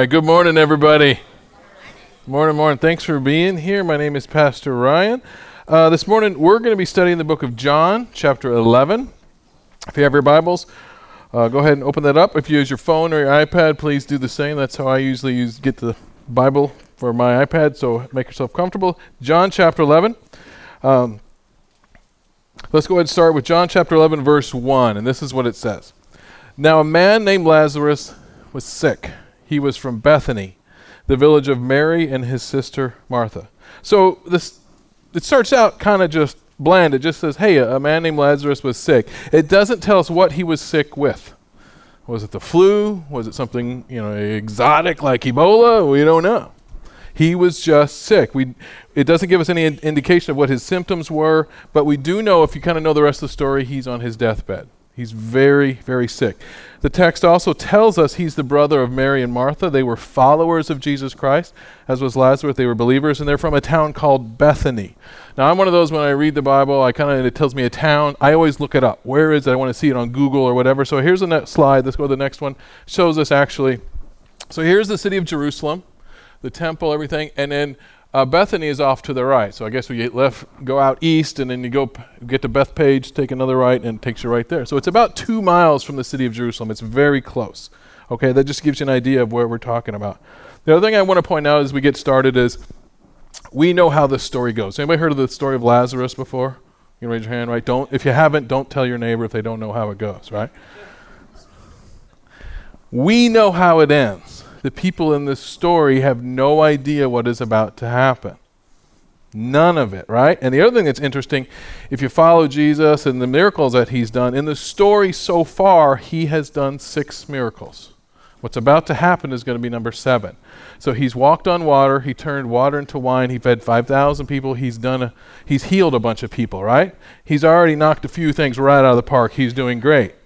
right, good morning, everybody. Morning, morning. Thanks for being here. My name is Pastor Ryan. Uh, this morning, we're going to be studying the book of John, chapter 11. If you have your Bibles, uh, go ahead and open that up. If you use your phone or your iPad, please do the same. That's how I usually use get the Bible for my iPad. So make yourself comfortable. John chapter 11. Um, let's go ahead and start with John chapter 11, verse 1. And this is what it says Now a man named Lazarus was sick. He was from Bethany, the village of Mary and his sister Martha. So this it starts out kind of just bland. It just says, "Hey, a, a man named Lazarus was sick." It doesn't tell us what he was sick with. Was it the flu? Was it something you know exotic like Ebola? We don't know. He was just sick. We, it doesn't give us any in- indication of what his symptoms were, but we do know, if you kind of know the rest of the story, he's on his deathbed. He's very, very sick. The text also tells us he's the brother of Mary and Martha. They were followers of Jesus Christ, as was Lazarus. They were believers, and they're from a town called Bethany. Now, I'm one of those when I read the Bible, I kind of it tells me a town. I always look it up. Where is it? I want to see it on Google or whatever. So here's the next slide. Let's go to the next one. Shows us actually. So here's the city of Jerusalem, the temple, everything, and then uh, Bethany is off to the right. So I guess we left, go out east, and then you go p- get to Bethphage, take another right, and it takes you right there. So it's about two miles from the city of Jerusalem. It's very close. Okay, that just gives you an idea of where we're talking about. The other thing I want to point out as we get started is we know how this story goes. Anybody heard of the story of Lazarus before? You can raise your hand, right? Don't if you haven't, don't tell your neighbor if they don't know how it goes, right? We know how it ends. The people in this story have no idea what is about to happen. None of it, right? And the other thing that's interesting, if you follow Jesus and the miracles that he's done, in the story so far, he has done six miracles. What's about to happen is going to be number seven. So he's walked on water, he turned water into wine, he fed 5,000 people, he's done a, he's healed a bunch of people, right? He's already knocked a few things right out of the park. He's doing great.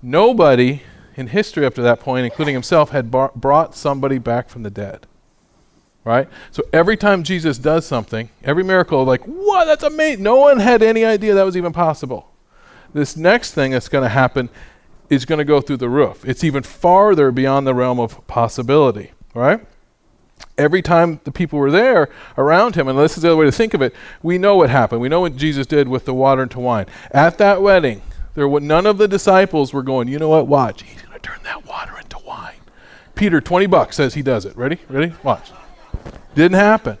Nobody in history up to that point, including himself, had bar- brought somebody back from the dead. Right? So every time Jesus does something, every miracle, like, what? That's amazing. No one had any idea that was even possible. This next thing that's going to happen is going to go through the roof. It's even farther beyond the realm of possibility. Right? Every time the people were there around him, and this is the other way to think of it, we know what happened. We know what Jesus did with the water into wine. At that wedding, there were none of the disciples were going, you know what, watch. He's going to turn that water into wine. Peter, 20 bucks, says he does it. Ready? Ready? Watch. Didn't happen.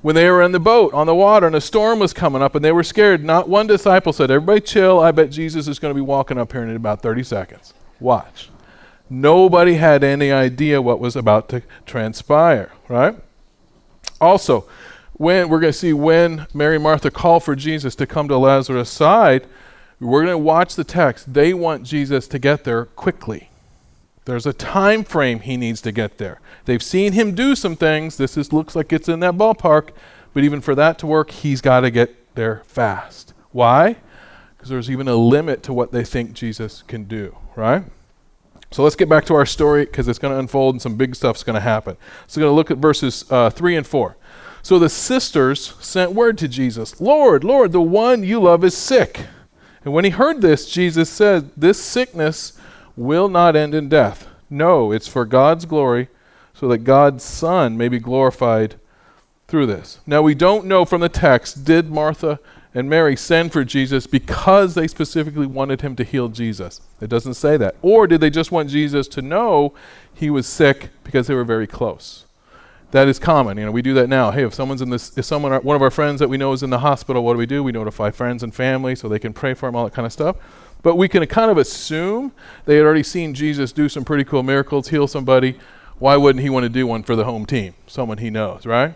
When they were in the boat on the water and a storm was coming up and they were scared, not one disciple said, Everybody chill. I bet Jesus is going to be walking up here in about 30 seconds. Watch. Nobody had any idea what was about to transpire, right? Also, when we're going to see when Mary Martha call for Jesus to come to Lazarus' side, we're going to watch the text. They want Jesus to get there quickly. There's a time frame he needs to get there. They've seen him do some things. This is, looks like it's in that ballpark, but even for that to work, he's got to get there fast. Why? Because there's even a limit to what they think Jesus can do, right? So let's get back to our story because it's going to unfold and some big stuff's going to happen. So we're going to look at verses uh, 3 and 4. So the sisters sent word to Jesus Lord, Lord, the one you love is sick. And when he heard this, Jesus said, This sickness will not end in death. No, it's for God's glory, so that God's Son may be glorified through this. Now, we don't know from the text, did Martha and Mary send for Jesus because they specifically wanted him to heal Jesus? It doesn't say that. Or did they just want Jesus to know he was sick because they were very close? That is common. You know, we do that now. Hey, if someone's in this, if someone, one of our friends that we know is in the hospital, what do we do? We notify friends and family so they can pray for him, all that kind of stuff. But we can kind of assume they had already seen Jesus do some pretty cool miracles, heal somebody. Why wouldn't he want to do one for the home team? Someone he knows, right?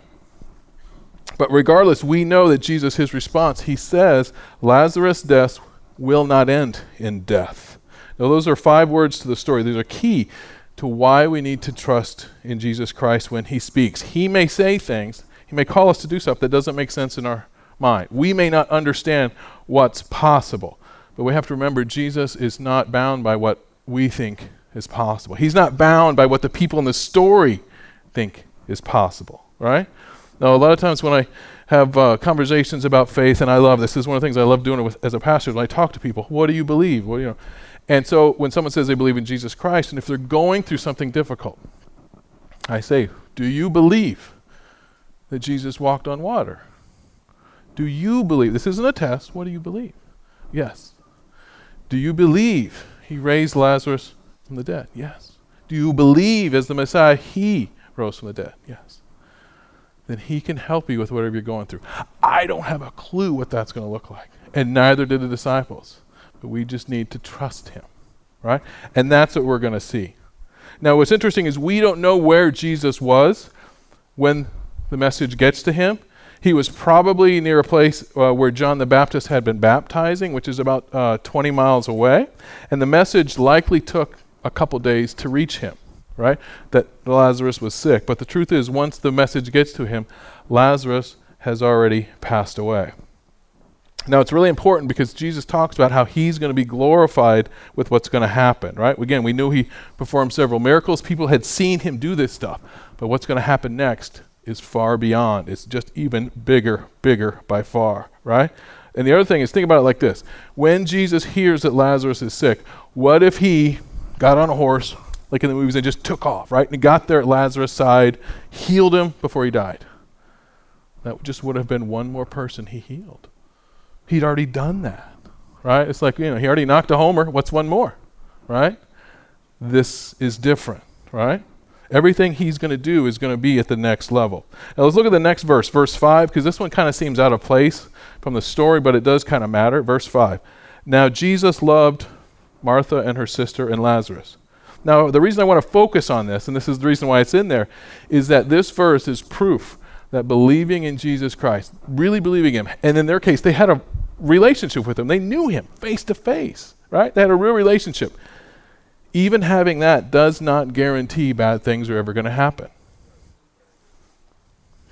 But regardless, we know that Jesus, his response, he says, Lazarus' death will not end in death. Now, those are five words to the story. These are key to why we need to trust in Jesus Christ when he speaks. He may say things, he may call us to do stuff that doesn't make sense in our mind. We may not understand what's possible, but we have to remember Jesus is not bound by what we think is possible. He's not bound by what the people in the story think is possible, right? Now, a lot of times when I have uh, conversations about faith, and I love this, this is one of the things I love doing with, as a pastor. When I talk to people, what do you believe? What, you know, and so when someone says they believe in Jesus Christ, and if they're going through something difficult, I say, do you believe that Jesus walked on water? Do you believe? This isn't a test. What do you believe? Yes. Do you believe he raised Lazarus from the dead? Yes. Do you believe as the Messiah he rose from the dead? Yes. Then he can help you with whatever you're going through. I don't have a clue what that's going to look like, and neither did the disciples. But we just need to trust him, right? And that's what we're going to see. Now, what's interesting is we don't know where Jesus was when the message gets to him. He was probably near a place uh, where John the Baptist had been baptizing, which is about uh, 20 miles away. And the message likely took a couple days to reach him, right? That Lazarus was sick. But the truth is, once the message gets to him, Lazarus has already passed away. Now, it's really important because Jesus talks about how he's going to be glorified with what's going to happen, right? Again, we knew he performed several miracles. People had seen him do this stuff. But what's going to happen next is far beyond. It's just even bigger, bigger by far, right? And the other thing is, think about it like this when Jesus hears that Lazarus is sick, what if he got on a horse, like in the movies, and just took off, right? And he got there at Lazarus' side, healed him before he died. That just would have been one more person he healed. He'd already done that, right? It's like, you know, he already knocked a homer. What's one more, right? This is different, right? Everything he's going to do is going to be at the next level. Now let's look at the next verse, verse 5, because this one kind of seems out of place from the story, but it does kind of matter. Verse 5. Now Jesus loved Martha and her sister and Lazarus. Now, the reason I want to focus on this, and this is the reason why it's in there, is that this verse is proof that believing in Jesus Christ, really believing Him, and in their case, they had a relationship with Him. They knew Him face to face, right? They had a real relationship even having that does not guarantee bad things are ever going to happen.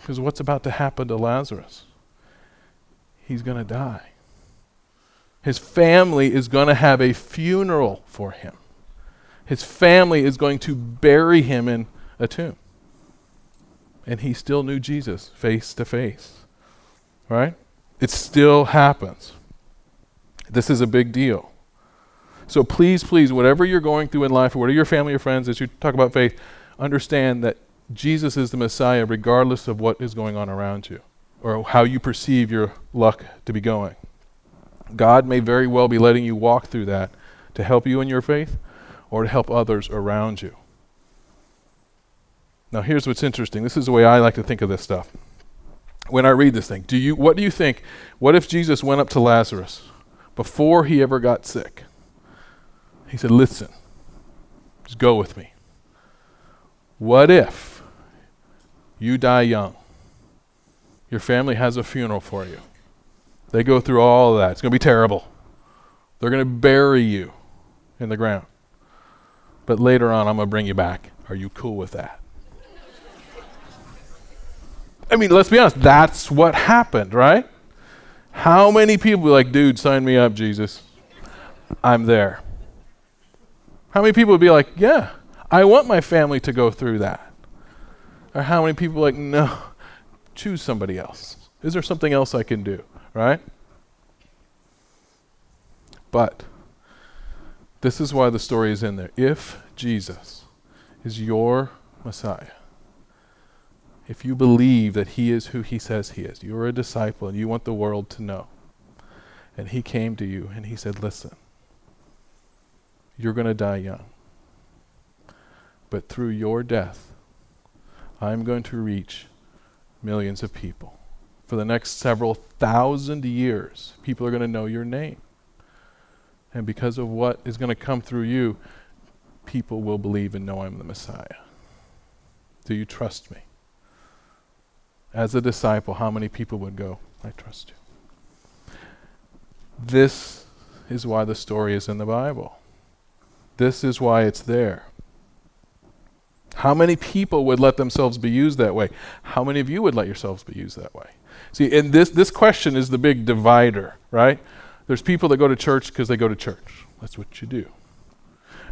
Because what's about to happen to Lazarus? He's going to die. His family is going to have a funeral for him. His family is going to bury him in a tomb. And he still knew Jesus face to face. Right? It still happens. This is a big deal. So please, please, whatever you're going through in life, or whatever your family or friends, as you talk about faith, understand that Jesus is the Messiah regardless of what is going on around you or how you perceive your luck to be going. God may very well be letting you walk through that to help you in your faith or to help others around you. Now here's what's interesting. This is the way I like to think of this stuff. When I read this thing, do you what do you think? What if Jesus went up to Lazarus before he ever got sick? He said, Listen, just go with me. What if you die young? Your family has a funeral for you. They go through all of that. It's going to be terrible. They're going to bury you in the ground. But later on, I'm going to bring you back. Are you cool with that? I mean, let's be honest. That's what happened, right? How many people like, dude, sign me up, Jesus? I'm there. How many people would be like, yeah, I want my family to go through that? Or how many people like, no, choose somebody else? Is there something else I can do? Right? But this is why the story is in there. If Jesus is your Messiah, if you believe that he is who he says he is, you're a disciple and you want the world to know, and he came to you and he said, Listen, you're going to die young. But through your death, I'm going to reach millions of people. For the next several thousand years, people are going to know your name. And because of what is going to come through you, people will believe and know I'm the Messiah. Do you trust me? As a disciple, how many people would go, I trust you? This is why the story is in the Bible. This is why it's there. How many people would let themselves be used that way? How many of you would let yourselves be used that way? See, and this, this question is the big divider, right? There's people that go to church because they go to church. That's what you do.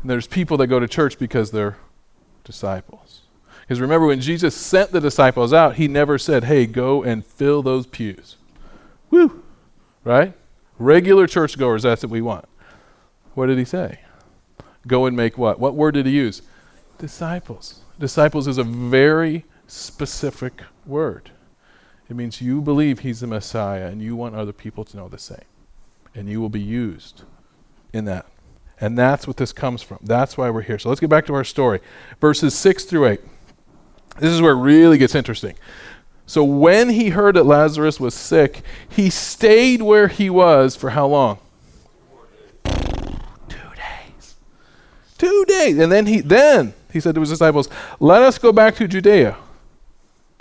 And there's people that go to church because they're disciples. Because remember, when Jesus sent the disciples out, he never said, hey, go and fill those pews. Woo! Right? Regular churchgoers, that's what we want. What did he say? Go and make what? What word did he use? Disciples. disciples is a very specific word. It means you believe he's the Messiah and you want other people to know the same. And you will be used in that. And that's what this comes from. That's why we're here. So let's get back to our story. Verses 6 through 8. This is where it really gets interesting. So when he heard that Lazarus was sick, he stayed where he was for how long? Two days. Two days. And then he then he said to his disciples, "Let us go back to Judea."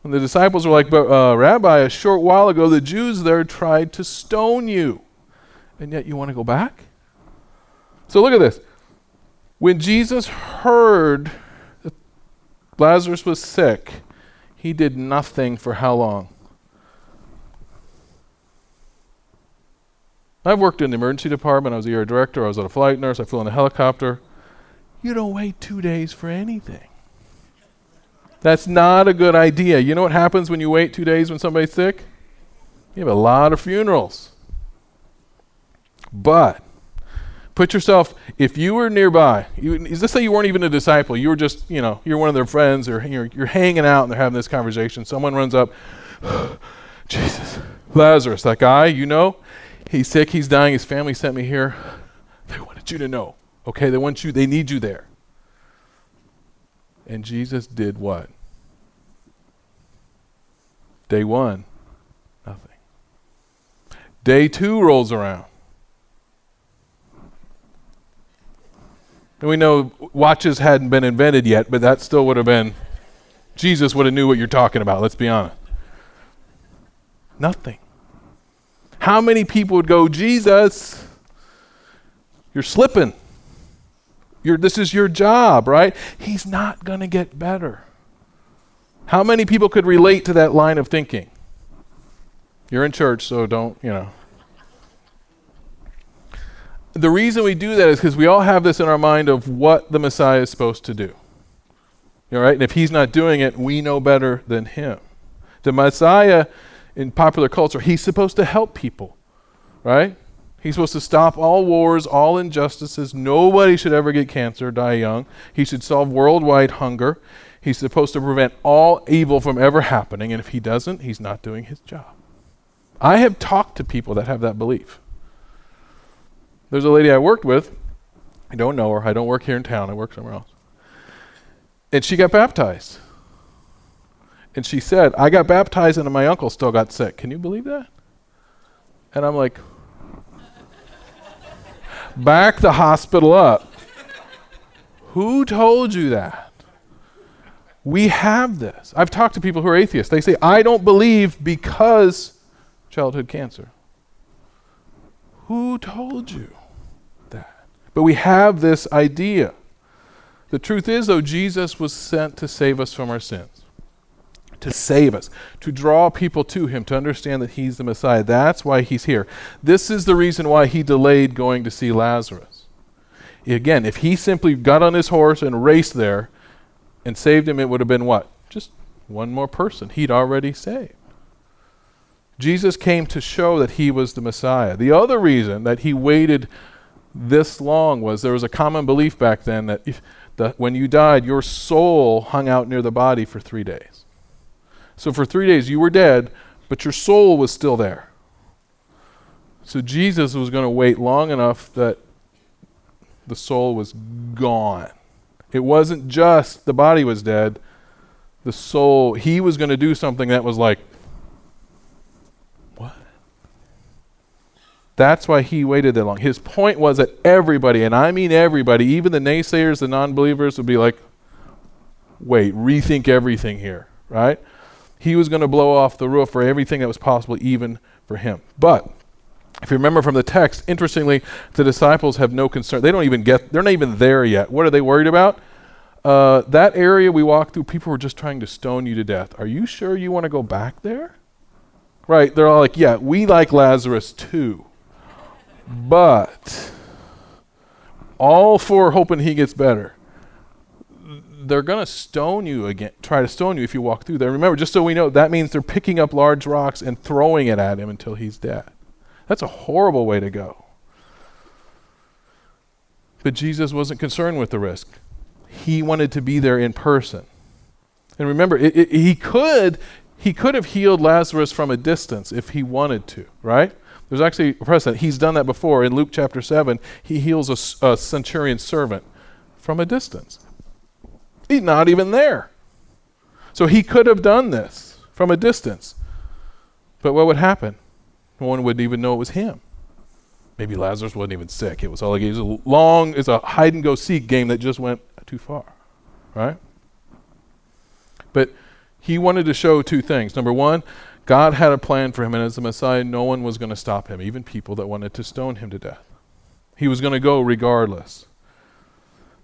And the disciples were like, "But uh, Rabbi, a short while ago the Jews there tried to stone you, and yet you want to go back?" So look at this. When Jesus heard that Lazarus was sick, he did nothing for how long? I've worked in the emergency department. I was a year director. I was a flight nurse. I flew in a helicopter. You don't wait two days for anything. That's not a good idea. You know what happens when you wait two days when somebody's sick? You have a lot of funerals. But Put yourself, if you were nearby, you, let's say you weren't even a disciple, you were just, you know, you're one of their friends or you're, you're hanging out and they're having this conversation. Someone runs up, Jesus, Lazarus, that guy, you know, he's sick, he's dying, his family sent me here. They wanted you to know, okay? They want you, they need you there. And Jesus did what? Day one, nothing. Day two rolls around. And we know watches hadn't been invented yet, but that still would have been, Jesus would have knew what you're talking about, let's be honest. Nothing. How many people would go, Jesus, you're slipping. This is your job, right? He's not going to get better. How many people could relate to that line of thinking? You're in church, so don't, you know the reason we do that is because we all have this in our mind of what the Messiah is supposed to do. All right? And if he's not doing it, we know better than him. The Messiah in popular culture, he's supposed to help people, right? He's supposed to stop all wars, all injustices. Nobody should ever get cancer, die young. He should solve worldwide hunger. He's supposed to prevent all evil from ever happening. And if he doesn't, he's not doing his job. I have talked to people that have that belief. There's a lady I worked with. I don't know her. I don't work here in town. I work somewhere else. And she got baptized. And she said, I got baptized and my uncle still got sick. Can you believe that? And I'm like, back the hospital up. Who told you that? We have this. I've talked to people who are atheists. They say, I don't believe because childhood cancer. Who told you? That? But we have this idea. The truth is, though, Jesus was sent to save us from our sins, to save us, to draw people to him, to understand that he's the Messiah. That's why he's here. This is the reason why he delayed going to see Lazarus. Again, if he simply got on his horse and raced there and saved him, it would have been what? Just one more person he'd already saved. Jesus came to show that he was the Messiah. The other reason that he waited this long was there was a common belief back then that when you died, your soul hung out near the body for three days. So for three days, you were dead, but your soul was still there. So Jesus was going to wait long enough that the soul was gone. It wasn't just the body was dead, the soul, he was going to do something that was like, what? That's why he waited that long. His point was that everybody, and I mean everybody, even the naysayers, the non believers, would be like, wait, rethink everything here, right? He was going to blow off the roof for everything that was possible, even for him. But if you remember from the text, interestingly, the disciples have no concern. They don't even get, they're not even there yet. What are they worried about? Uh, that area we walked through, people were just trying to stone you to death. Are you sure you want to go back there? Right? They're all like, yeah, we like Lazarus too. But all for hoping he gets better. They're going to stone you again, try to stone you if you walk through there. Remember, just so we know, that means they're picking up large rocks and throwing it at him until he's dead. That's a horrible way to go. But Jesus wasn't concerned with the risk. He wanted to be there in person. And remember, it, it, he could he could have healed Lazarus from a distance if he wanted to, right? There's actually a precedent. He's done that before. In Luke chapter 7, he heals a, a centurion servant from a distance. He's not even there. So he could have done this from a distance. But what would happen? No one would even know it was him. Maybe Lazarus wasn't even sick. It was all like it was a long, it's a hide and go seek game that just went too far. Right? But he wanted to show two things. Number one, God had a plan for him, and as the Messiah, no one was going to stop him, even people that wanted to stone him to death. He was going to go regardless.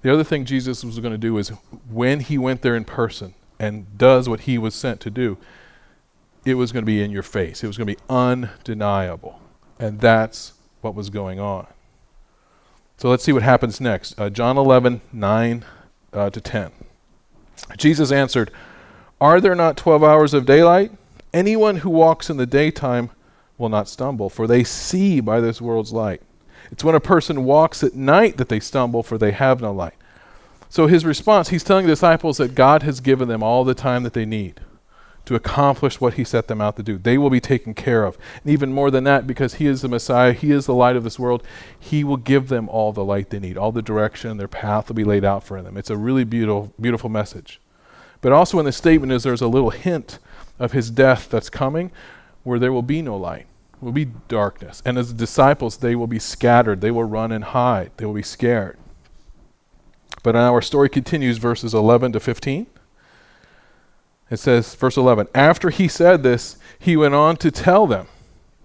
The other thing Jesus was going to do is when he went there in person and does what he was sent to do, it was going to be in your face. It was going to be undeniable. And that's what was going on. So let's see what happens next. Uh, John 11, 9 uh, to 10. Jesus answered, are there not 12 hours of daylight? Anyone who walks in the daytime will not stumble, for they see by this world's light. It's when a person walks at night that they stumble, for they have no light. So his response, he's telling the disciples that God has given them all the time that they need to accomplish what he set them out to do. They will be taken care of. And even more than that, because he is the Messiah, he is the light of this world, he will give them all the light they need, all the direction, their path will be laid out for them. It's a really beautiful, beautiful message. But also in the statement is there's a little hint of his death that's coming where there will be no light, will be darkness. And as disciples, they will be scattered. They will run and hide. They will be scared. But our story continues, verses 11 to 15. It says, verse 11, after he said this, he went on to tell them,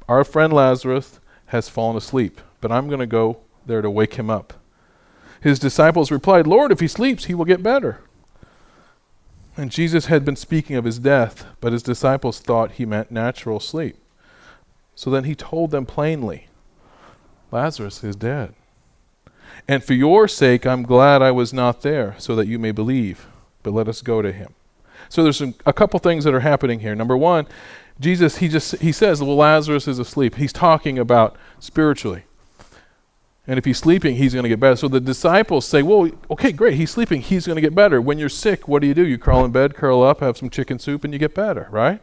Our friend Lazarus has fallen asleep, but I'm going to go there to wake him up. His disciples replied, Lord, if he sleeps, he will get better. And Jesus had been speaking of his death, but his disciples thought he meant natural sleep. So then he told them plainly Lazarus is dead. And for your sake, I'm glad I was not there, so that you may believe. But let us go to him. So there's some, a couple things that are happening here. Number one, Jesus, he just he says, well, Lazarus is asleep. He's talking about spiritually. And if he's sleeping, he's going to get better. So the disciples say, Well, okay, great. He's sleeping. He's going to get better. When you're sick, what do you do? You crawl in bed, curl up, have some chicken soup, and you get better, right?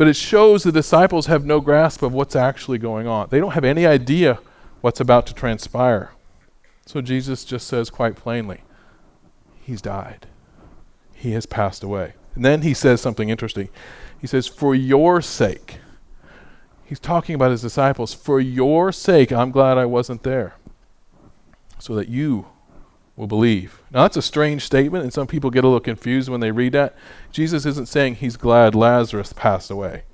But it shows the disciples have no grasp of what's actually going on. They don't have any idea what's about to transpire. So Jesus just says quite plainly, He's died. He has passed away. And then he says something interesting. He says, For your sake, He's talking about his disciples. For your sake, I'm glad I wasn't there, so that you will believe. Now, that's a strange statement, and some people get a little confused when they read that. Jesus isn't saying he's glad Lazarus passed away.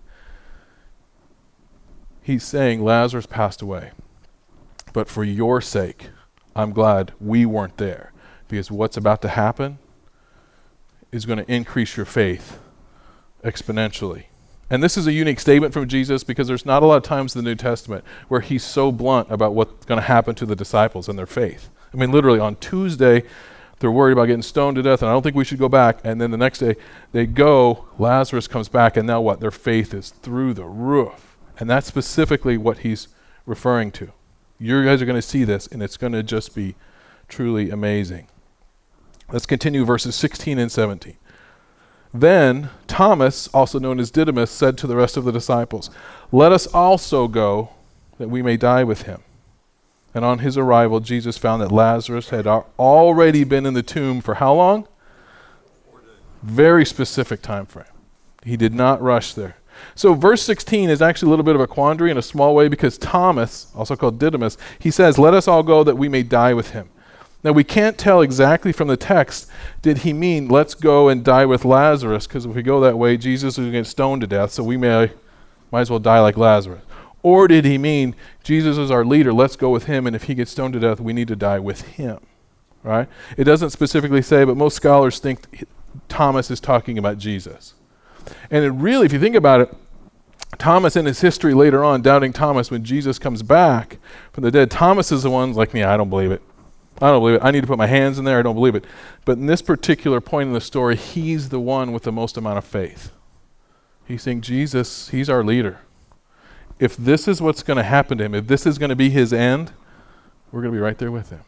He's saying Lazarus passed away. But for your sake, I'm glad we weren't there. Because what's about to happen is going to increase your faith exponentially. And this is a unique statement from Jesus because there's not a lot of times in the New Testament where he's so blunt about what's going to happen to the disciples and their faith. I mean, literally on Tuesday, they're worried about getting stoned to death, and I don't think we should go back. And then the next day, they go, Lazarus comes back, and now what? Their faith is through the roof. And that's specifically what he's referring to. You guys are going to see this, and it's going to just be truly amazing. Let's continue verses 16 and 17. Then Thomas, also known as Didymus, said to the rest of the disciples, Let us also go, that we may die with him. And on his arrival, Jesus found that Lazarus had already been in the tomb for how long? Very specific time frame. He did not rush there. So verse 16 is actually a little bit of a quandary in a small way because Thomas, also called Didymus, he says, "Let us all go that we may die with him." Now, we can't tell exactly from the text, did he mean, let's go and die with Lazarus? Because if we go that way, Jesus is going to get stoned to death, so we may, might as well die like Lazarus. Or did he mean, Jesus is our leader, let's go with him, and if he gets stoned to death, we need to die with him? Right? It doesn't specifically say, but most scholars think Thomas is talking about Jesus. And it really, if you think about it, Thomas in his history later on, doubting Thomas, when Jesus comes back from the dead, Thomas is the one like, yeah, I don't believe it. I don't believe it. I need to put my hands in there. I don't believe it. But in this particular point in the story, he's the one with the most amount of faith. He's saying, Jesus, he's our leader. If this is what's going to happen to him, if this is going to be his end, we're going to be right there with him.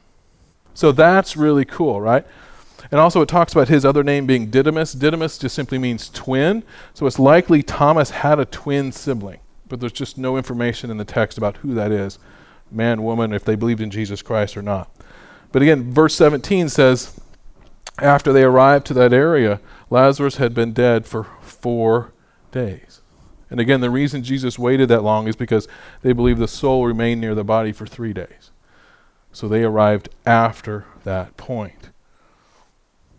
So that's really cool, right? And also, it talks about his other name being Didymus. Didymus just simply means twin. So it's likely Thomas had a twin sibling, but there's just no information in the text about who that is man, woman, if they believed in Jesus Christ or not. But again, verse 17 says, after they arrived to that area, Lazarus had been dead for four days. And again, the reason Jesus waited that long is because they believed the soul remained near the body for three days. So they arrived after that point.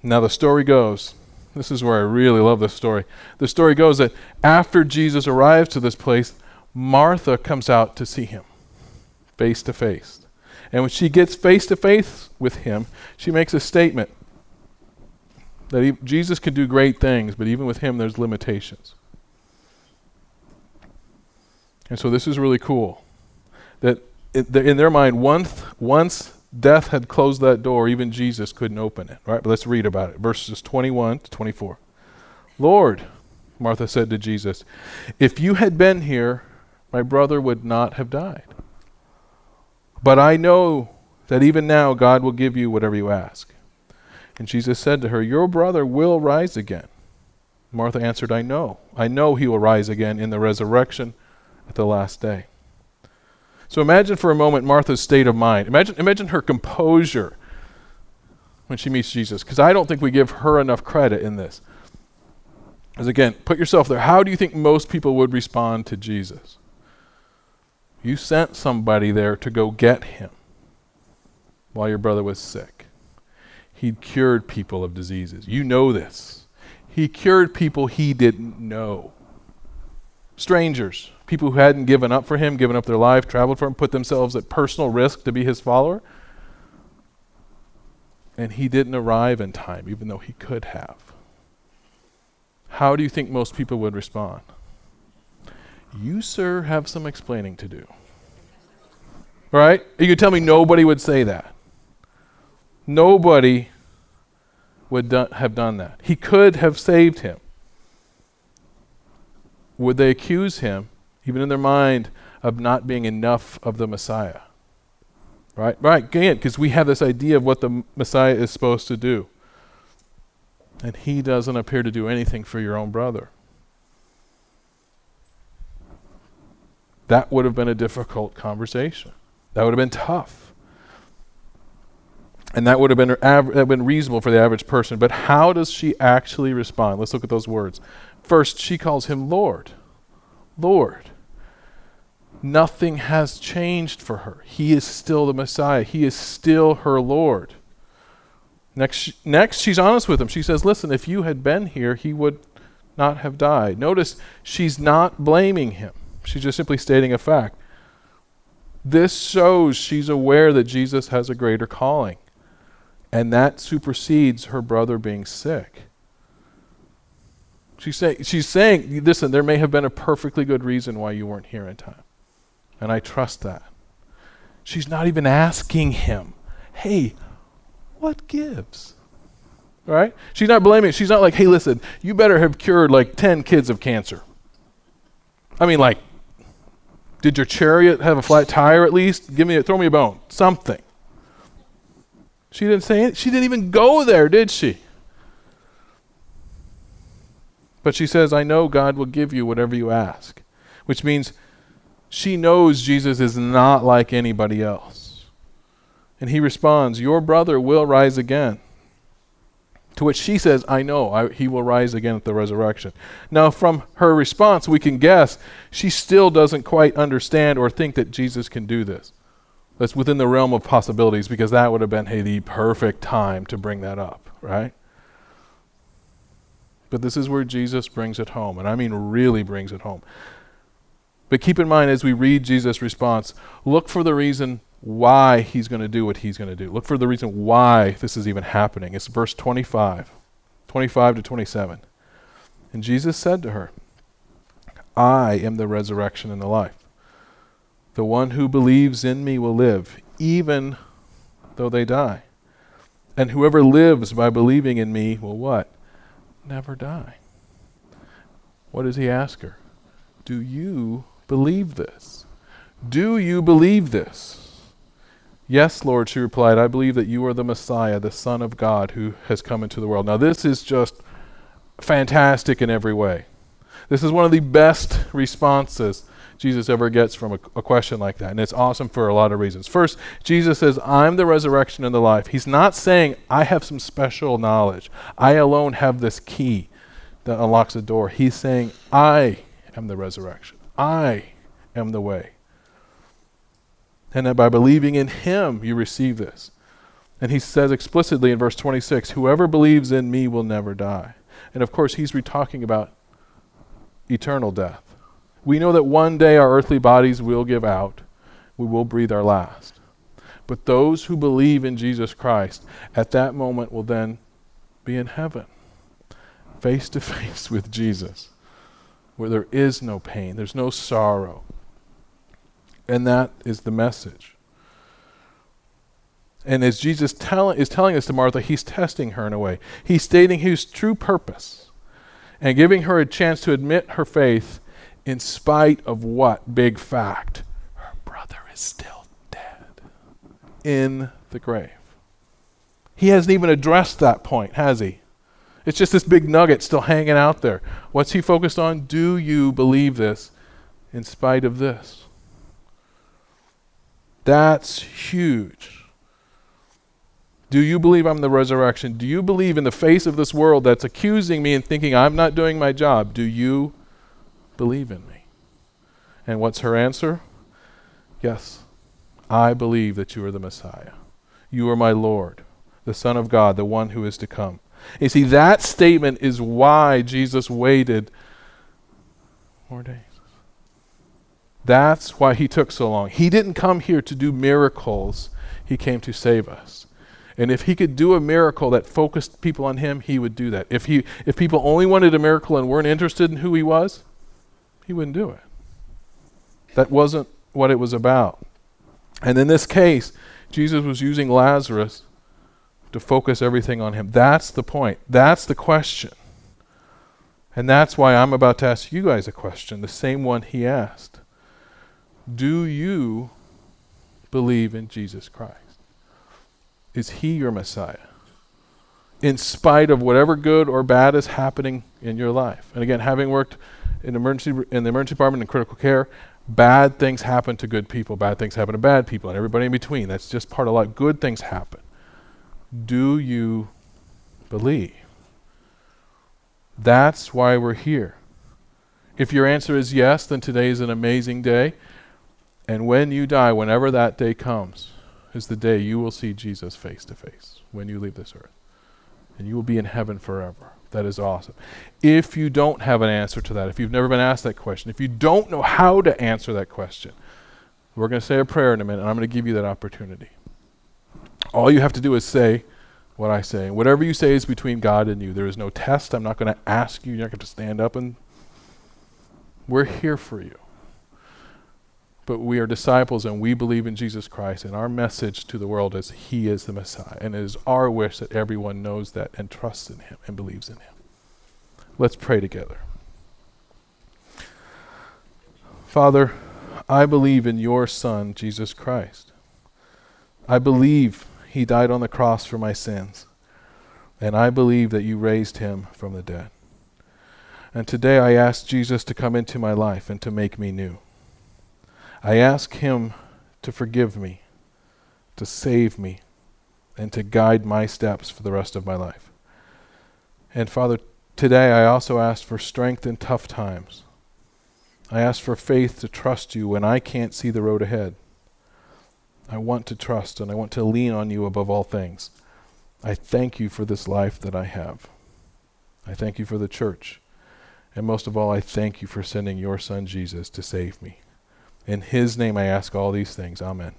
Now, the story goes this is where I really love this story. The story goes that after Jesus arrives to this place, Martha comes out to see him face to face. And when she gets face to face with him, she makes a statement that he, Jesus can do great things, but even with him, there's limitations. And so this is really cool. That in their mind, once, once death had closed that door, even Jesus couldn't open it. Right? But let's read about it. Verses 21 to 24. Lord, Martha said to Jesus, if you had been here, my brother would not have died. But I know that even now God will give you whatever you ask. And Jesus said to her, Your brother will rise again. Martha answered, I know. I know he will rise again in the resurrection at the last day. So imagine for a moment Martha's state of mind. Imagine, imagine her composure when she meets Jesus, because I don't think we give her enough credit in this. As again, put yourself there. How do you think most people would respond to Jesus? You sent somebody there to go get him while your brother was sick. He'd cured people of diseases. You know this. He cured people he didn't know. Strangers, people who hadn't given up for him, given up their life, traveled for him, put themselves at personal risk to be his follower. And he didn't arrive in time, even though he could have. How do you think most people would respond? You, sir, have some explaining to do. Right? You could tell me nobody would say that. Nobody would do- have done that. He could have saved him. Would they accuse him, even in their mind, of not being enough of the Messiah? Right? Right, again, because we have this idea of what the Messiah is supposed to do. And he doesn't appear to do anything for your own brother. That would have been a difficult conversation. That would have been tough. And that would have been, that been reasonable for the average person. But how does she actually respond? Let's look at those words. First, she calls him Lord. Lord. Nothing has changed for her. He is still the Messiah, He is still her Lord. Next, next, she's honest with him. She says, Listen, if you had been here, he would not have died. Notice she's not blaming him, she's just simply stating a fact. This shows she's aware that Jesus has a greater calling, and that supersedes her brother being sick. She's, say, she's saying, listen, there may have been a perfectly good reason why you weren't here in time. And I trust that. She's not even asking him, hey, what gives? Right? She's not blaming. She's not like, hey, listen, you better have cured like 10 kids of cancer. I mean, like, did your chariot have a flat tire at least? Give me a, throw me a bone. Something. She didn't say it. She didn't even go there, did she? But she says, I know God will give you whatever you ask, which means she knows Jesus is not like anybody else. And he responds, Your brother will rise again. To which she says, I know, I, he will rise again at the resurrection. Now, from her response, we can guess she still doesn't quite understand or think that Jesus can do this. That's within the realm of possibilities because that would have been, hey, the perfect time to bring that up, right? But this is where Jesus brings it home, and I mean really brings it home. But keep in mind as we read Jesus' response, look for the reason why he's going to do what he's going to do. Look for the reason why this is even happening. It's verse 25, 25 to 27. And Jesus said to her, I am the resurrection and the life. The one who believes in me will live, even though they die. And whoever lives by believing in me will what? Never die. What does he ask her? Do you believe this? Do you believe this? Yes, Lord, she replied, I believe that you are the Messiah, the Son of God who has come into the world. Now, this is just fantastic in every way. This is one of the best responses Jesus ever gets from a, a, question like that. And it's awesome for a lot of reasons. First, Jesus says, I'm the resurrection and the life. He's not saying, I have some special knowledge. I alone have this key that unlocks the door. He's saying, I am the resurrection. I am the way and that by believing in him you receive this. And he says explicitly in verse 26 Whoever believes in me will never die. And of course, he's talking about eternal death. We know that one day our earthly bodies will give out, we will breathe our last. But those who believe in Jesus Christ at that moment will then be in heaven, face to face with Jesus, where there is no pain, there's no sorrow, and that is the message. And as Jesus tell, is telling this to Martha, he's testing her in a way. He's stating his true purpose and giving her a chance to admit her faith in spite of what big fact? Her brother is still dead in the grave. He hasn't even addressed that point, has he? It's just this big nugget still hanging out there. What's he focused on? Do you believe this in spite of this? That's huge. Do you believe I'm the resurrection? Do you believe in the face of this world that's accusing me and thinking I'm not doing my job? Do you believe in me? And what's her answer? Yes, I believe that you are the Messiah. You are my Lord, the Son of God, the one who is to come. You see, that statement is why Jesus waited four days. That's why he took so long. He didn't come here to do miracles, he came to save us. And if he could do a miracle that focused people on him, he would do that. If, he, if people only wanted a miracle and weren't interested in who he was, he wouldn't do it. That wasn't what it was about. And in this case, Jesus was using Lazarus to focus everything on him. That's the point. That's the question. And that's why I'm about to ask you guys a question, the same one he asked. Do you believe in Jesus Christ? Is he your Messiah? In spite of whatever good or bad is happening in your life. And again, having worked in emergency in the emergency department in critical care, bad things happen to good people, bad things happen to bad people, and everybody in between. That's just part of life. Good things happen. Do you believe? That's why we're here. If your answer is yes, then today is an amazing day. And when you die, whenever that day comes, is the day you will see Jesus face to face when you leave this earth. And you will be in heaven forever. That is awesome. If you don't have an answer to that, if you've never been asked that question, if you don't know how to answer that question, we're going to say a prayer in a minute, and I'm going to give you that opportunity. All you have to do is say what I say. Whatever you say is between God and you. There is no test. I'm not going to ask you. You're not going to stand up and. We're here for you but we are disciples and we believe in Jesus Christ. And our message to the world is He is the Messiah. And it is our wish that everyone knows that and trusts in Him and believes in Him. Let's pray together. Father, I believe in your Son, Jesus Christ. I believe He died on the cross for my sins. And I believe that you raised Him from the dead. And today I ask Jesus to come into my life and to make me new. I ask Him to forgive me, to save me, and to guide my steps for the rest of my life. And Father, today I also ask for strength in tough times. I ask for faith to trust you when I can't see the road ahead. I want to trust and I want to lean on you above all things. I thank you for this life that I have. I thank you for the church. And most of all, I thank you for sending your son Jesus to save me. In his name I ask all these things. Amen.